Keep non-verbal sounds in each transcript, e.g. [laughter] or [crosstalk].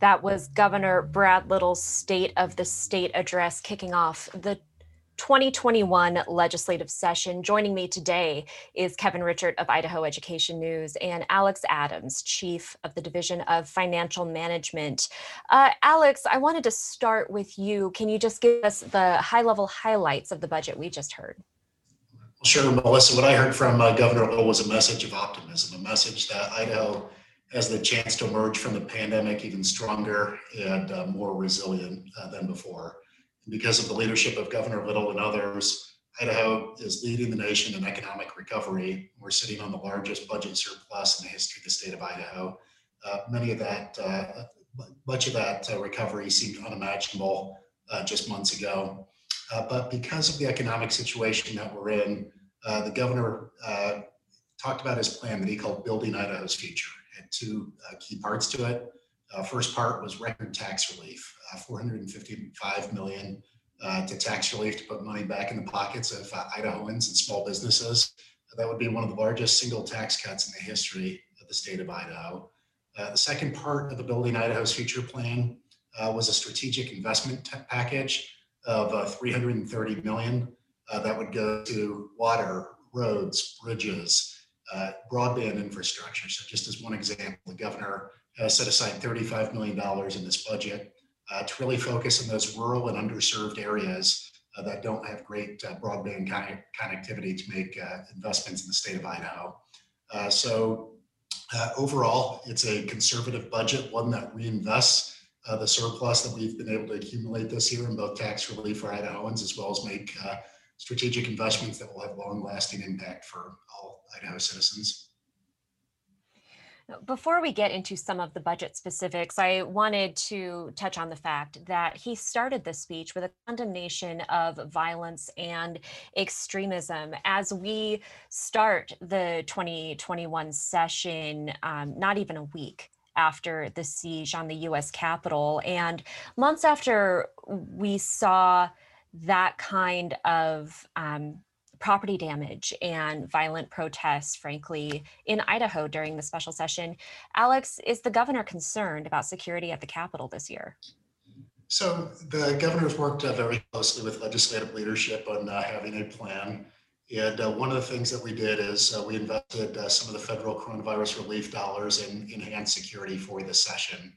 That was Governor Brad Little's State of the State address kicking off the 2021 legislative session. Joining me today is Kevin Richert of Idaho Education News and Alex Adams, Chief of the Division of Financial Management. Uh, Alex, I wanted to start with you. Can you just give us the high level highlights of the budget we just heard? Sure, Melissa. What I heard from uh, Governor Little was a message of optimism, a message that Idaho has the chance to emerge from the pandemic even stronger and uh, more resilient uh, than before. And because of the leadership of Governor Little and others, Idaho is leading the nation in economic recovery. We're sitting on the largest budget surplus in the history of the state of Idaho. Uh, many of that, uh, much of that uh, recovery seemed unimaginable uh, just months ago. but because of the economic situation that we're in, the governor talked about his plan that he called Building Idaho's Future had two uh, key parts to it. Uh, first part was record tax relief, uh, 455 million uh, to tax relief to put money back in the pockets of uh, Idahoans and small businesses. That would be one of the largest single tax cuts in the history of the state of Idaho. The second part of the Building Idaho's Future plan was a strategic investment package of 330 million that would go to water, roads, bridges, uh, broadband infrastructure. So, just as one example, the governor has set aside $35 million in this budget uh, to really focus on those rural and underserved areas uh, that don't have great uh, broadband con- connectivity to make uh, investments in the state of Idaho. Uh, so, overall, it's a conservative budget, one that reinvests the surplus that we've been able to accumulate this year in both tax relief for Idahoans as well as make strategic investments that will have long lasting impact for all Idaho citizens. Before we get into some of the budget specifics, I wanted to touch on the fact that he started this speech with a condemnation of violence and extremism. As we start the 2021 session, um, not even a week after the siege on the US Capitol, and months after we saw that kind of um, property damage and violent protests, frankly, in Idaho during the special session. Alex, is the governor concerned about security at the Capitol this year? So the governor's worked uh, very closely with legislative leadership on uh, having a plan. And uh, one of the things that we did is uh, we invested uh, some of the federal coronavirus relief dollars in enhanced security for the session.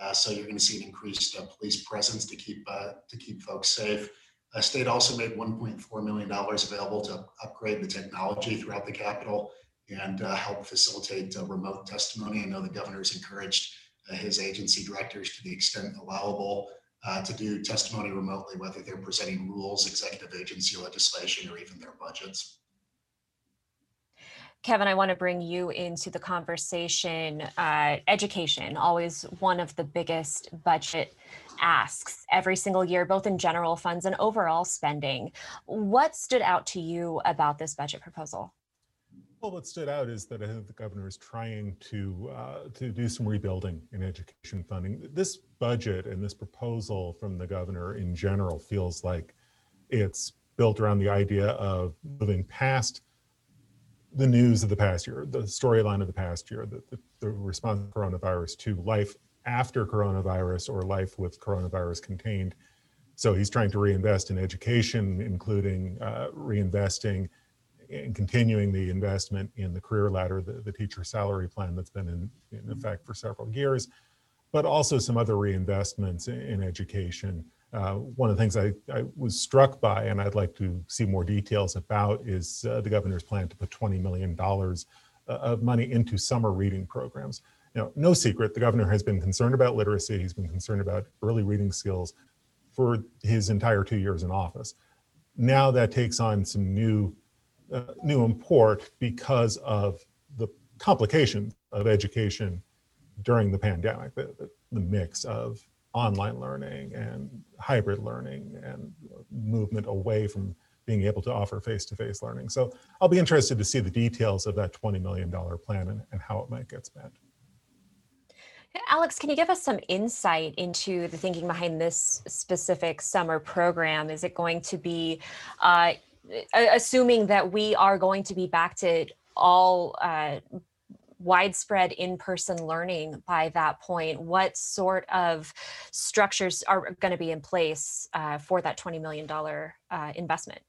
Uh, so you're going to see an increased police presence to keep to keep folks safe. Uh, state also made $1.4 million available to upgrade the technology throughout the Capitol and uh, help facilitate uh, remote testimony. I know the governor's encouraged uh, his agency directors to the extent allowable uh, to do testimony remotely, whether they're presenting rules, executive agency legislation, or even their budgets. Kevin, I want to bring you into the conversation. Uh, education, always one of the biggest budget asks every single year, both in general funds and overall spending. What stood out to you about this budget proposal? Well, what stood out is that I think the governor is trying to uh, to do some rebuilding in education funding. This budget and this proposal from the governor in general feels like it's built around the idea of moving past the news of the past year, the storyline of the past year, the, the, the response to coronavirus to life after coronavirus or life with coronavirus contained. So he's trying to reinvest in education, including uh, reinvesting and continuing the investment in the career ladder, the, the teacher salary plan that's been in, in effect for several years, but also some other reinvestments in, in education uh, one of the things I, I, was struck by, and I'd like to see more details about, is uh, the governor's plan to put $20 million uh, of money into summer reading programs. Now, no secret, the governor has been concerned about literacy. He's been concerned about early reading skills for his entire two years in office. Now that takes on some new, uh, new import because of the complications of education during the pandemic, the, the, the mix of online learning and hybrid learning and movement away from being able to offer face-to-face learning. So I'll be interested to see the details of that $20 million plan and, and how it might get spent. Alex, can you give us some insight into the thinking behind this specific summer program? Is it going to be, uh, assuming that we are going to be back to all uh, widespread in-person learning by that point, what sort of structures are going to be in place uh, for that $20 million uh, investment?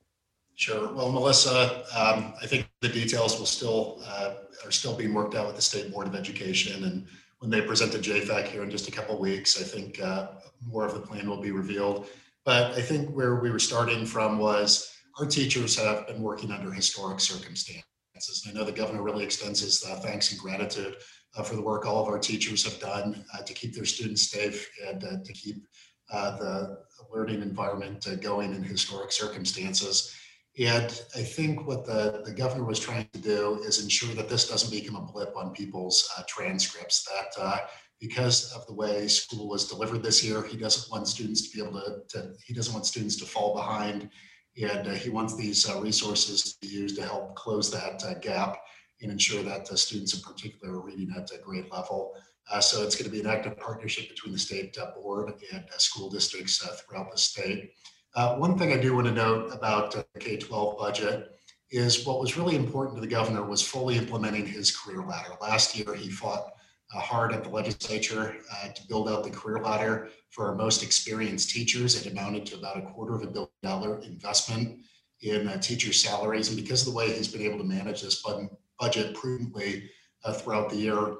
Sure. Well, Melissa, um, I think the details will still uh, are still being worked out with the State Board of Education, and when they present the JFAC here in just a couple weeks, I think uh, more of the plan will be revealed. But I think where we were starting from was our teachers have been working under historic circumstances. And I know the governor really extends his uh, thanks and gratitude uh, for the work all of our teachers have done uh, to keep their students safe and uh, to keep uh, the learning environment going in historic circumstances. And I think what the, the governor was trying to do is ensure that this doesn't become a blip on people's uh, transcripts, that uh, because of the way school was delivered this year, he doesn't want students to be able to, to he doesn't want students to fall behind. And uh, he wants these uh, resources to be used to help close that uh, gap and ensure that the students in particular are reading at a grade level. Uh, so it's going to be an active partnership between the state board and school districts throughout the state. Uh, one thing I do want to note about the K-12 budget is what was really important to the governor was fully implementing his career ladder. Last year, he fought uh, hard at the legislature uh, to build out the career ladder for our most experienced teachers. It amounted to about a quarter of a billion dollar investment in uh, teacher salaries. And because of the way he's been able to manage this budget prudently uh, throughout the year,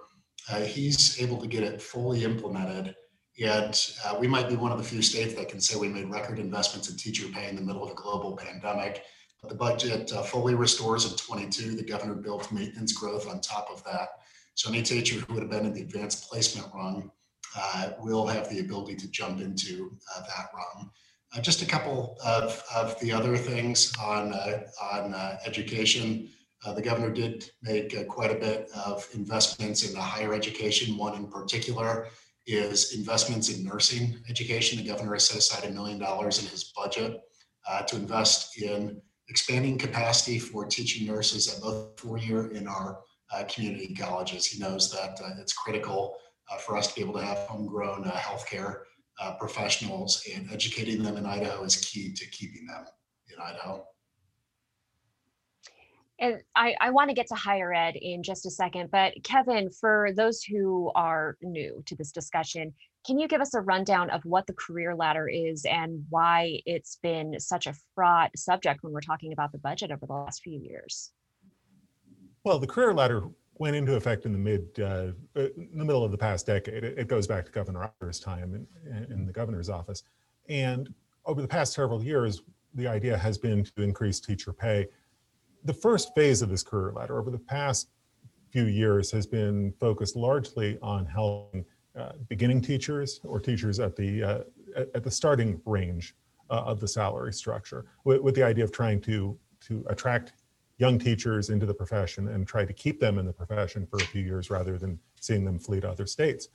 uh, he's able to get it fully implemented Yet uh, we might be one of the few states that can say we made record investments in teacher pay in the middle of a global pandemic. But the budget uh, fully restores in 22. The governor built maintenance growth on top of that. So any teacher who would have been in the advanced placement rung uh, will have the ability to jump into uh, that rung. Uh, just a couple of, of the other things on, uh, on education. the governor did make quite a bit of investments in the higher education, one in particular is investments in nursing education. The governor has set aside a million dollars in his budget uh, to invest in expanding capacity for teaching nurses at both four-year in our uh, community colleges. He knows that uh, it's critical uh, for us to be able to have homegrown uh, healthcare uh, professionals and educating them in Idaho is key to keeping them in Idaho. And I, I want to get to higher ed in just a second, but Kevin, for those who are new to this discussion, can you give us a rundown of what the career ladder is and why it's been such a fraught subject when we're talking about the budget over the last few years? Well, the career ladder went into effect in the mid, uh, uh in the middle of the past decade. It, goes back to Governor Otter's time in, in the governor's office. And over the past several years, the idea has been to increase teacher pay the first phase of this career ladder over the past few years has been focused largely on helping uh, beginning teachers or teachers at the uh, at, the starting range uh, of the salary structure with, with, the idea of trying to to attract young teachers into the profession and try to keep them in the profession for a few years rather than seeing them flee to other states.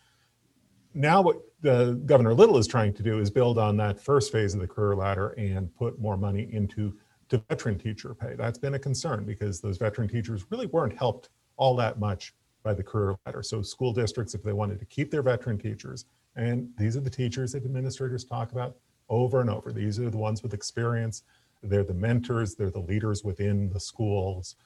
Now what the Governor Little is trying to do is build on that first phase of the career ladder and put more money into to veteran teacher pay. That's been a concern because those veteran teachers really weren't helped all that much by the career ladder. So school districts, if they wanted to keep their veteran teachers, and these are the teachers that administrators talk about over and over. These are the ones with experience. They're the mentors. They're the leaders within the schools.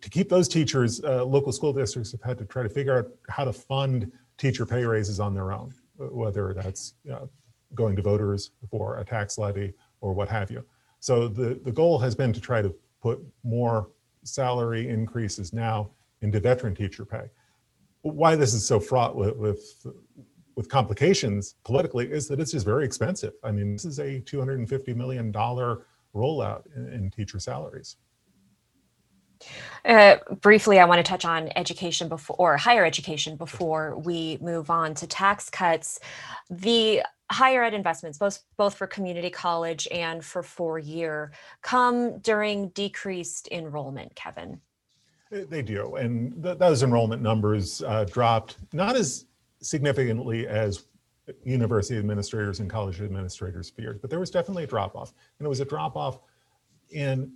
To keep those teachers, uh, local school districts have had to try to figure out how to fund teacher pay raises on their own, whether that's uh, going to voters for a tax levy or what have you. So the, the goal has been to try to put more salary increases now into veteran teacher pay. Why this is so fraught with, with, with complications politically is that it's just very expensive. I mean, this is a $250 million rollout in, in teacher salaries. Uh, briefly, I want to touch on education before, or higher education before we move on to tax cuts. The higher ed investments, both both for community college and for four year, come during decreased enrollment. Kevin. They do, and th- those enrollment numbers uh, dropped not as significantly as university administrators and college administrators feared, but there was definitely a drop off, and it was a drop off in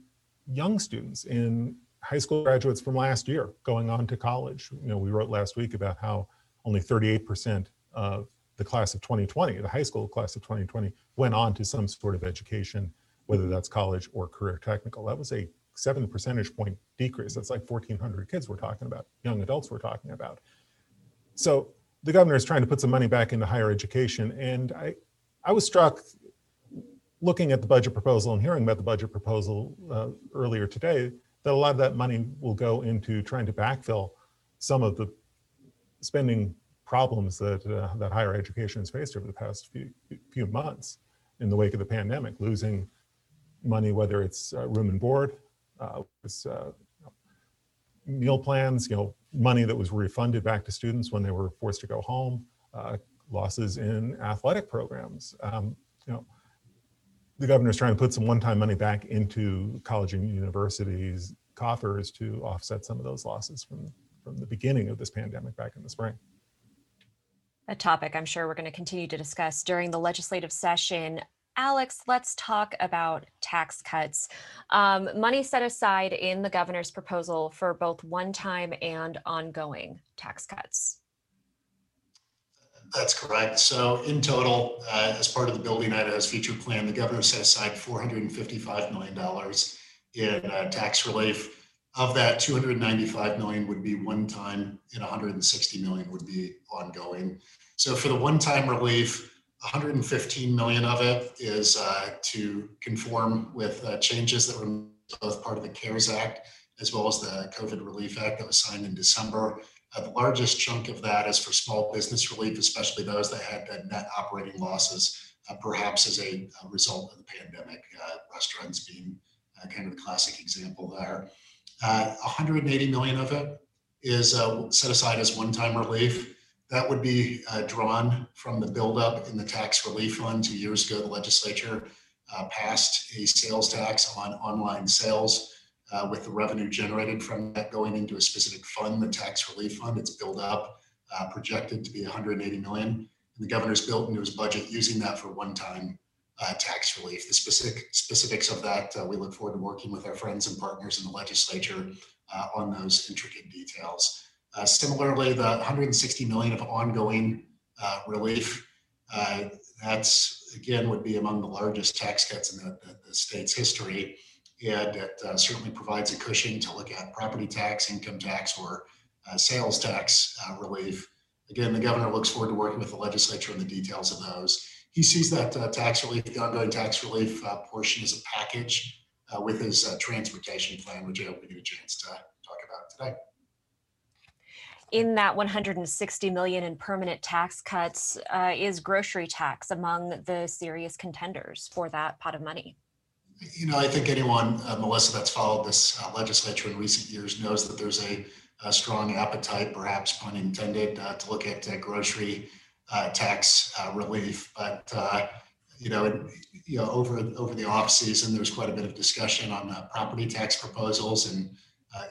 young students in high school graduates from last year going on to college. You know, we wrote last week about how only 38% of the class of 2020, the high school class of 2020, went on to some sort of education, whether that's college or career technical. That was a seven percentage point decrease. That's like 1,400 kids we're talking about, young adults we're talking about. So the governor is trying to put some money back into higher education. And I, I was struck looking at the budget proposal and hearing about the budget proposal uh, earlier today that a lot of that money will go into trying to backfill some of the spending problems that uh, that higher education has faced over the past few few months in the wake of the pandemic, losing money, whether it's uh, room and board, uh, it's, uh, meal plans, you know, money that was refunded back to students when they were forced to go home, uh, losses in athletic programs. Um, you know, the governor is trying to put some one-time money back into college and universities coffers to offset some of those losses from from the beginning of this pandemic back in the spring. A topic I'm sure we're going to continue to discuss during the legislative session. Alex, let's talk about tax cuts. Um, money set aside in the governor's proposal for both one time and ongoing tax cuts. That's correct. So in total, uh, as part of the Building Idaho's future plan, the governor set aside $455 million in uh, tax relief. Of that, 295 million would be one time and 160 million would be ongoing. So for the one-time relief, 115 million of it is uh, to conform with uh, changes that were both part of the CARES Act as well as the COVID Relief Act that was signed in December. Uh, the largest chunk of that is for small business relief, especially those that had net operating losses, uh, perhaps as a, a, result of the pandemic. Uh, restaurants being uh, kind of the classic example there. 180 million of it is set aside as one-time relief. That would be uh, drawn from the buildup in the tax relief fund. Two years ago, the legislature uh, passed a sales tax on online sales uh, with the revenue generated from that going into a specific fund, the tax relief fund. It's built up, uh, projected to be 180 million. And the governor's built into his budget using that for one-time uh, tax relief. The specific specifics of that, uh, we look forward to working with our friends and partners in the legislature on those intricate details. Uh, similarly, the 160 million of ongoing uh, relief, uh, that's again would be among the largest tax cuts in the, the, the state's history. And it uh, certainly provides a cushion to look at property tax, income tax, or uh, sales tax uh, relief. Again, the governor looks forward to working with the legislature on the details of those. He sees that tax relief, the ongoing tax relief portion, as a package with his transportation plan, which I hope we get a chance to talk about today in that 160 million in permanent tax cuts uh, is grocery tax among the serious contenders for that pot of money? You know, I think anyone, uh, Melissa, that's followed this uh, legislature in recent years knows that there's a, a strong appetite, perhaps pun intended, uh, to look at uh, grocery uh, tax relief. But you know, it, you know, over over the off season, there's quite a bit of discussion on property tax proposals and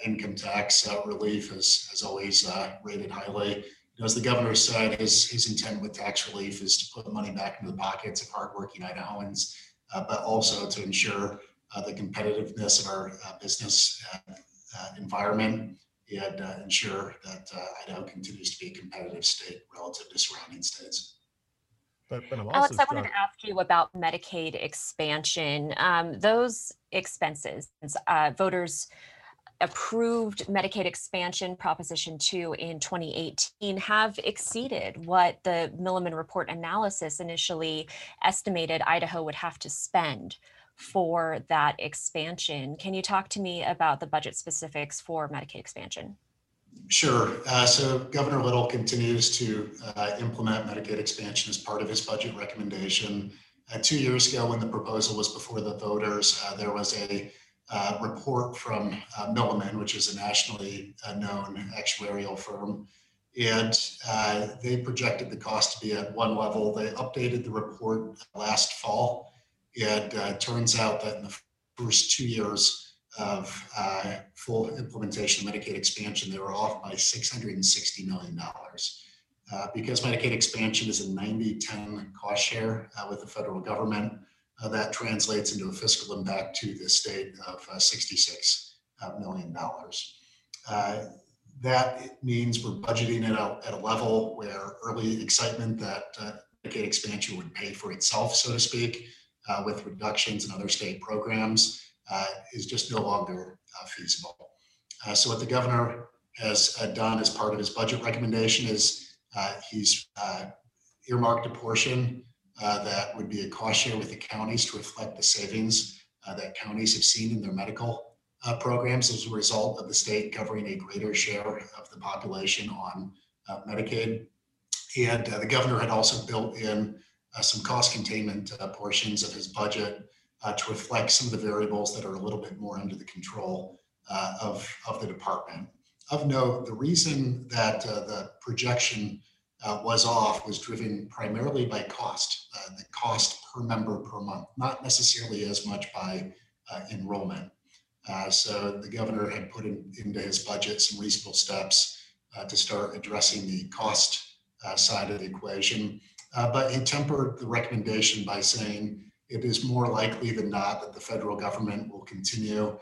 income tax uh, relief is, has always uh, rated highly. You know, as the governor said, his, his intent with tax relief is to put money back into the pockets of hardworking Idahoans, uh, but also to ensure uh, the competitiveness of our uh, business environment and ensure that Idaho continues to be a competitive state relative to surrounding states. But, but Alex, I wanted to ask you about Medicaid expansion. Um, those expenses, uh, voters approved Medicaid expansion Proposition 2 in 2018 have exceeded what the Milliman report analysis initially estimated Idaho would have to spend for that expansion. Can you talk to me about the budget specifics for Medicaid expansion? Sure. Uh, so Governor Little continues to uh, implement Medicaid expansion as part of his budget recommendation. Uh, two years ago, when the proposal was before the voters, uh, there was a uh, report from uh, Milliman, which is a nationally uh, known actuarial firm. And uh, they projected the cost to be at one level. They updated the report last fall. And uh, turns out that in the first two years of uh, full implementation of Medicaid expansion, they were off by $660 million. because Medicaid expansion is a 90 10 cost share with the federal government, uh, that translates into a fiscal impact to the state of uh, $66 uh. Uh, that means we're budgeting at a, at a level where early excitement that uh, Medicaid expansion would pay for itself, so to speak, uh, with reductions in other state programs. is just no longer feasible. So what the governor has done as part of his budget recommendation is he's earmarked a portion uh, that would be a cost share with the counties to reflect the savings uh, that counties have seen in their medical uh, programs as a result of the state covering a greater share of the population on uh, Medicaid. And uh, the governor had also built in some cost containment portions of his budget to reflect some of the variables that are a little bit more under the control of, of the department. Of note, the reason that the projection uh, was off was driven primarily by cost, uh, the cost per member per month, not necessarily as much by uh, enrollment. Uh, so the governor had put in, into his budget some reasonable steps uh, to start addressing the cost uh, side of the equation. But he tempered the recommendation by saying it is more likely than not that the federal government will continue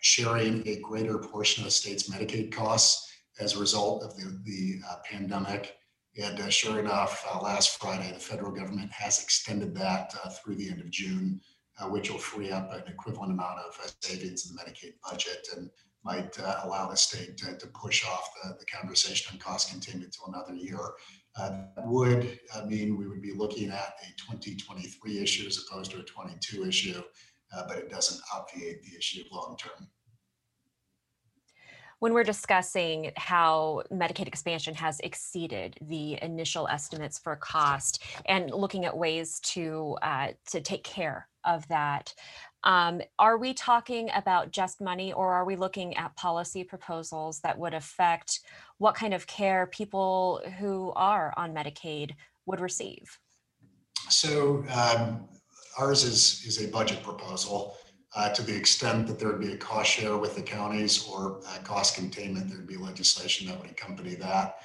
sharing a greater portion of state's Medicaid costs as a result of the, the uh, pandemic. And uh, sure enough, uh, last Friday, the federal government has extended that uh, through the end of June, uh, which will free up an equivalent amount of uh, savings in the Medicaid budget and might uh, allow the state to, to push off the, the conversation on cost containment to another year. That would mean we would be looking at a 2023 issue as opposed to a 22 issue, but it doesn't obviate the issue long term. When we're discussing how Medicaid expansion has exceeded the initial estimates for cost and looking at ways to uh, to take care of that, um, are we talking about just money, or are we looking at policy proposals that would affect what kind of care people who are on Medicaid would receive? So um, ours is, is a budget proposal. Uh, to the extent that there would be a cost share with the counties or uh, cost containment, there'd be legislation that would accompany that.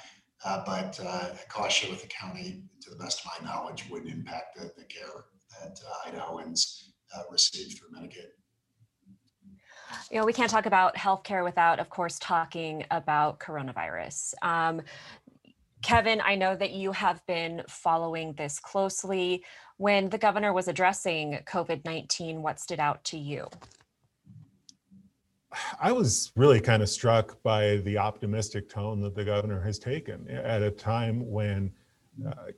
Uh, but uh, a cost share with the county, to the best of my knowledge, wouldn't impact the, the care that uh, Idahoans uh, receive through Medicaid. you know, we can't talk about healthcare without, of course, talking about coronavirus. Um, Kevin, I know that you have been following this closely. When the governor was addressing COVID 19, what stood out to you? I was really kind of struck by the optimistic tone that the governor has taken at a time when uh,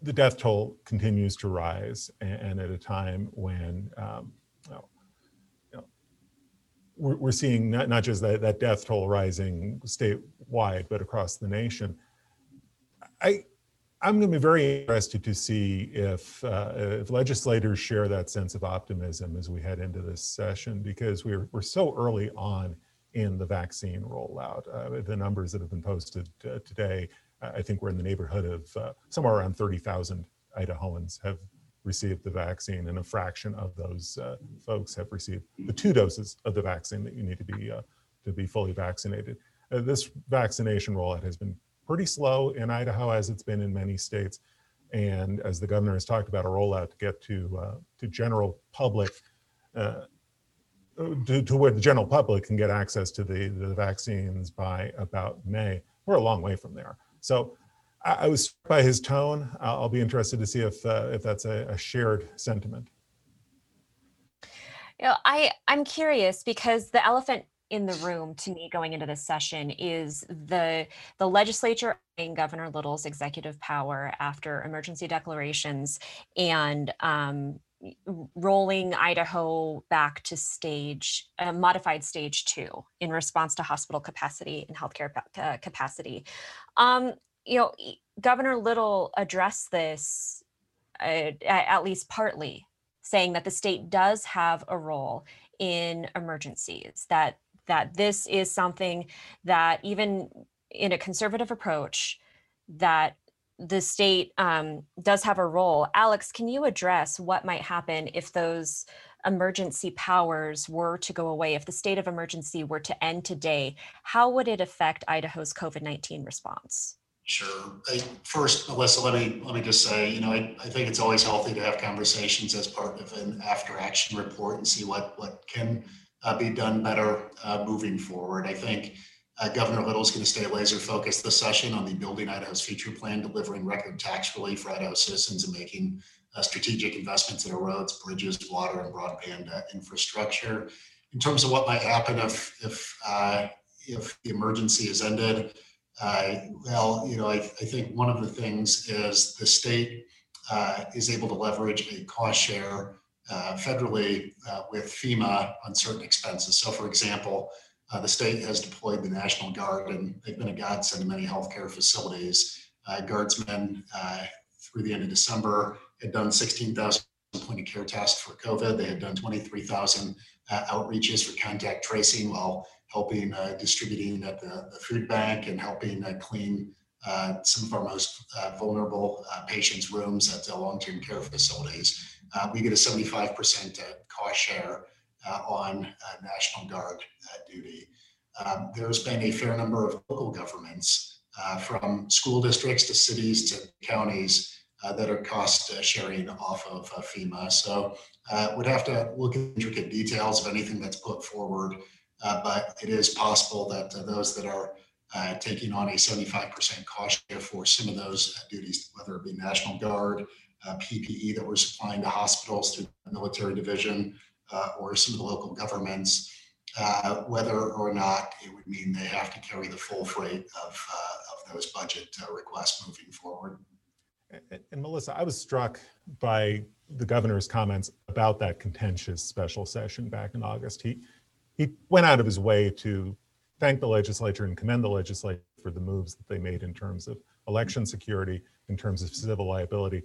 the death toll continues to rise and, at a time when um, we're, we're seeing not, not just that, that death toll rising statewide, but across the nation. I, I'm going to be very interested to see if, uh, if legislators share that sense of optimism as we head into this session, because we're, we're so early on in the vaccine rollout. Uh, the numbers that have been posted uh, today, I think we're in the neighborhood of uh, somewhere around 30,000 Idahoans have received the vaccine, and a fraction of those uh, folks have received the two doses of the vaccine that you need to be uh, to be fully vaccinated. Uh, this vaccination rollout has been pretty slow in Idaho, as it's been in many states. And as the governor has talked about, a rollout to get to uh, to general public, uh, to, to where the general public can get access to the, the vaccines by about May. We're a long way from there. So I, I was struck by his tone. I'll, be interested to see if uh, if that's a, a shared sentiment. You know, I, I'm curious because the elephant in the room to me going into this session is the the legislature and Governor Little's executive power after emergency declarations and um, rolling Idaho back to stage uh, modified stage two in response to hospital capacity and healthcare uh, capacity. Um, you know, Governor Little addressed this uh, at least partly, saying that the state does have a role in emergencies that that this is something that even in a conservative approach that the state um, does have a role. Alex can you address what might happen if those emergency powers were to go away if the state of emergency were to end today? How would it affect idaho's covid-19 response? Sure. I, first, Melissa, let me let me just say, you know, I, I think it's always healthy to have conversations as part of an after action report and see what what can uh, be done better uh, moving forward. I think Uh, Governor Little is going to stay laser focused this session on the Building Idaho's Future Plan, delivering record tax relief for Idaho citizens and making uh, strategic investments in our roads, bridges, water, and broadband uh, infrastructure. In terms of what might happen if if uh, if the emergency is ended, well, you know, I, I, think one of the things is the state is able to leverage a cost share uh, federally uh, with FEMA on certain expenses. So, for example, uh, the state has deployed the National Guard, and they've been a godsend to many healthcare facilities. Uh, guardsmen through the end of December had done 16,000 point of care tests for COVID. They had done 23,000 outreaches for contact tracing while helping uh, distributing at the, the, food bank and helping uh, clean uh, some of our most uh, vulnerable uh, patients' rooms at the long-term care facilities. Uh, we get a 75% cost share on National Guard duty. Um, there's been a fair number of local governments, from school districts to cities to counties, that are cost sharing off of FEMA. So we'd have to look at intricate details of anything that's put forward uh, but it is possible that uh, those that are uh, taking on a 75% cost share for some of those duties, whether it be National Guard, PPE that we're supplying to hospitals through the military division, or some of the local governments, uh, whether or not it would mean they have to carry the full freight of, uh, of those budget uh, requests moving forward. And, and, Melissa, I was struck by the governor's comments about that contentious special session back in August. He he went out of his way to thank the legislature and commend the legislature for the moves that they made in terms of election security, in terms of civil liability.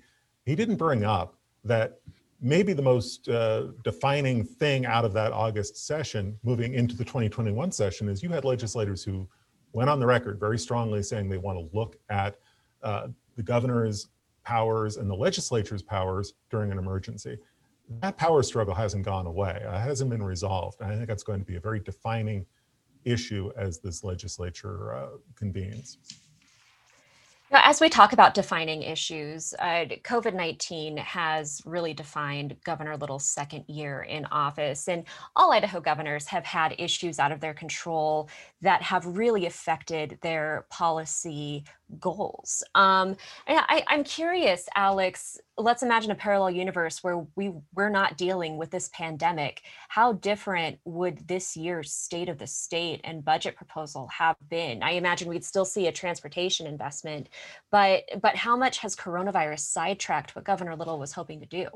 He didn't bring up that maybe the most uh, defining thing out of that August session moving into the 2021 session is you had legislators who went on the record very strongly saying they want to look at uh, the governor's powers and the legislature's powers during an emergency that power struggle hasn't gone away. It hasn't been resolved. And I think that's going to be a very defining issue as this legislature uh, convenes. Now, as we talk about defining issues, uh, COVID 19 has really defined Governor Little's second year in office. And all Idaho governors have had issues out of their control that have really affected their policy goals. Um, and I, I'm curious, Alex, let's imagine a parallel universe where we, we're not dealing with this pandemic. How different would this year's state of the state and budget proposal have been? I imagine we'd still see a transportation investment, but, but how much has coronavirus sidetracked what Governor Little was hoping to do?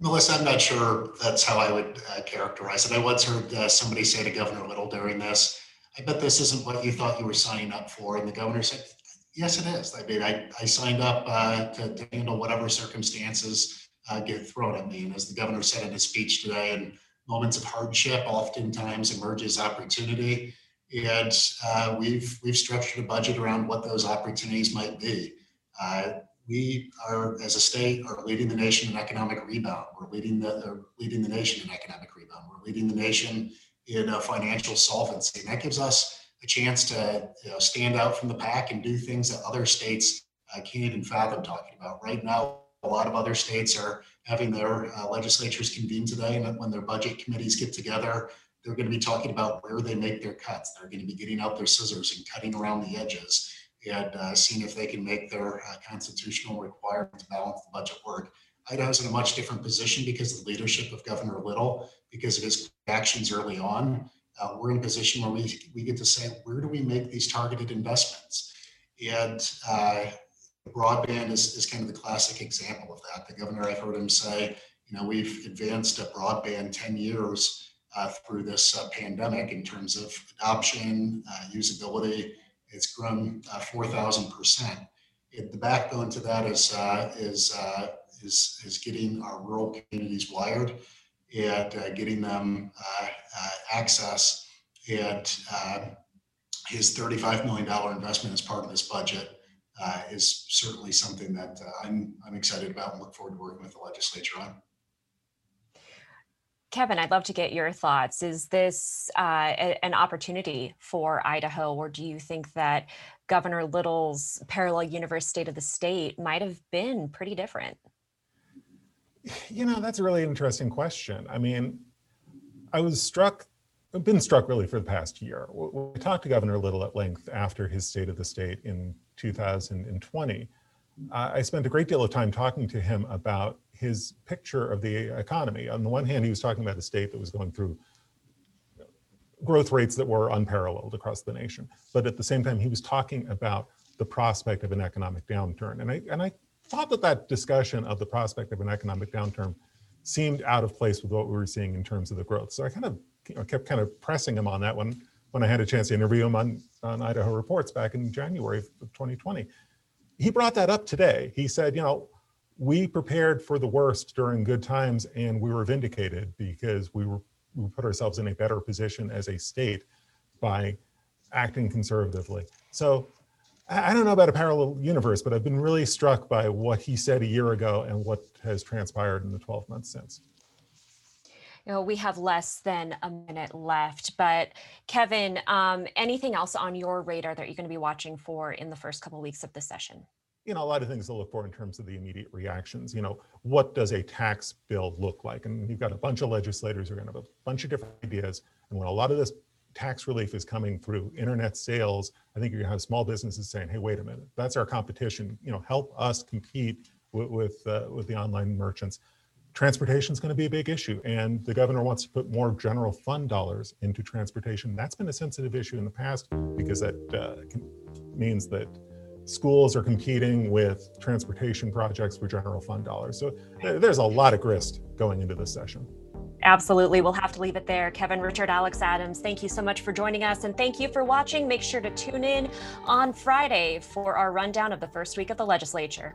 Melissa, I'm not sure that's how I would uh, characterize it. I once heard uh, somebody say to Governor Little during this, I bet this isn't what you thought you were signing up for. And the governor said, yes, it is. I mean, I, I signed up uh, to, to, handle whatever circumstances uh, get thrown at me. And as the governor said in his speech today, in moments of hardship oftentimes emerges opportunity. And uh, we've, we've structured a budget around what those opportunities might be. Uh, we are, as a state, are leading the nation in economic rebound. We're leading the, uh, leading the nation in economic rebound. We're leading the nation in a financial solvency. And that gives us a chance to you know, stand out from the pack and do things that other states uh, can't even fathom talking about. Right now, a lot of other states are having their uh, legislatures convene today, and when their budget committees get together, they're going to be talking about where they make their cuts. They're going to be getting out their scissors and cutting around the edges and uh, seeing if they can make their uh, constitutional requirements balance the budget work. Idaho's in a much different position because of the leadership of Governor Little, because of his actions early on. Uh, we're in a position where we, we get to say, where do we make these targeted investments? And uh, broadband is, is kind of the classic example of that. The governor, I've heard him say, you know, we've advanced broadband 10 years uh, through this uh, pandemic in terms of adoption, uh, usability. It's grown 4,000%. Uh, the backbone to that is, is is, is getting our rural communities wired and uh, getting them uh, uh, access. And um, his $35 million investment as part of this budget uh, is certainly something that uh, I'm, I'm excited about and look forward to working with the legislature on. Kevin, I'd love to get your thoughts. Is this uh, a, an opportunity for Idaho, or do you think that Governor Little's parallel universe state of the state might have been pretty different? [sighs] You know, that's a really interesting question. I mean, I was struck I've been struck really for the past year. We talked to Governor Little at length after his State of the State in 2020. Uh, I spent a great deal of time talking to him about his picture of the economy. On the one hand, he was talking about a state that was going through growth rates that were unparalleled across the nation. But at the same time, he was talking about the prospect of an economic downturn. And I, and I thought that that discussion of the prospect of an economic downturn seemed out of place with what we were seeing in terms of the growth. So I kind of you know, kept kind of pressing him on that when, when I had a chance to interview him on, on Idaho Reports back in January of 2020. He brought that up today. He said, you know, we prepared for the worst during good times and we were vindicated because we were we put ourselves in a better position as a state by acting conservatively. So I don't know about a parallel universe, but I've been really struck by what he said a year ago and what has transpired in the 12 months since. You know, we have less than a minute left, but Kevin, um, anything else on your radar that you're going to be watching for in the first couple of weeks of the session? you know, a lot of things to look for in terms of the immediate reactions. You know, what does a tax bill look like? And you've got a bunch of legislators who are going to have a bunch of different ideas. And when a lot of this tax relief is coming through internet sales, I think you're to have small businesses saying, "Hey, wait a minute, that's our competition. You know, help us compete with with, uh, with the online merchants." Transportation is going to be a big issue, and the governor wants to put more general fund dollars into transportation. That's been a sensitive issue in the past because that uh, means that schools are competing with transportation projects for general fund dollars. So there's a lot of grist going into this session. Absolutely. We'll have to leave it there. Kevin Richert, Alex Adams, thank you so much for joining us. And thank you for watching. Make sure to tune in on Friday for our rundown of the first week of the legislature.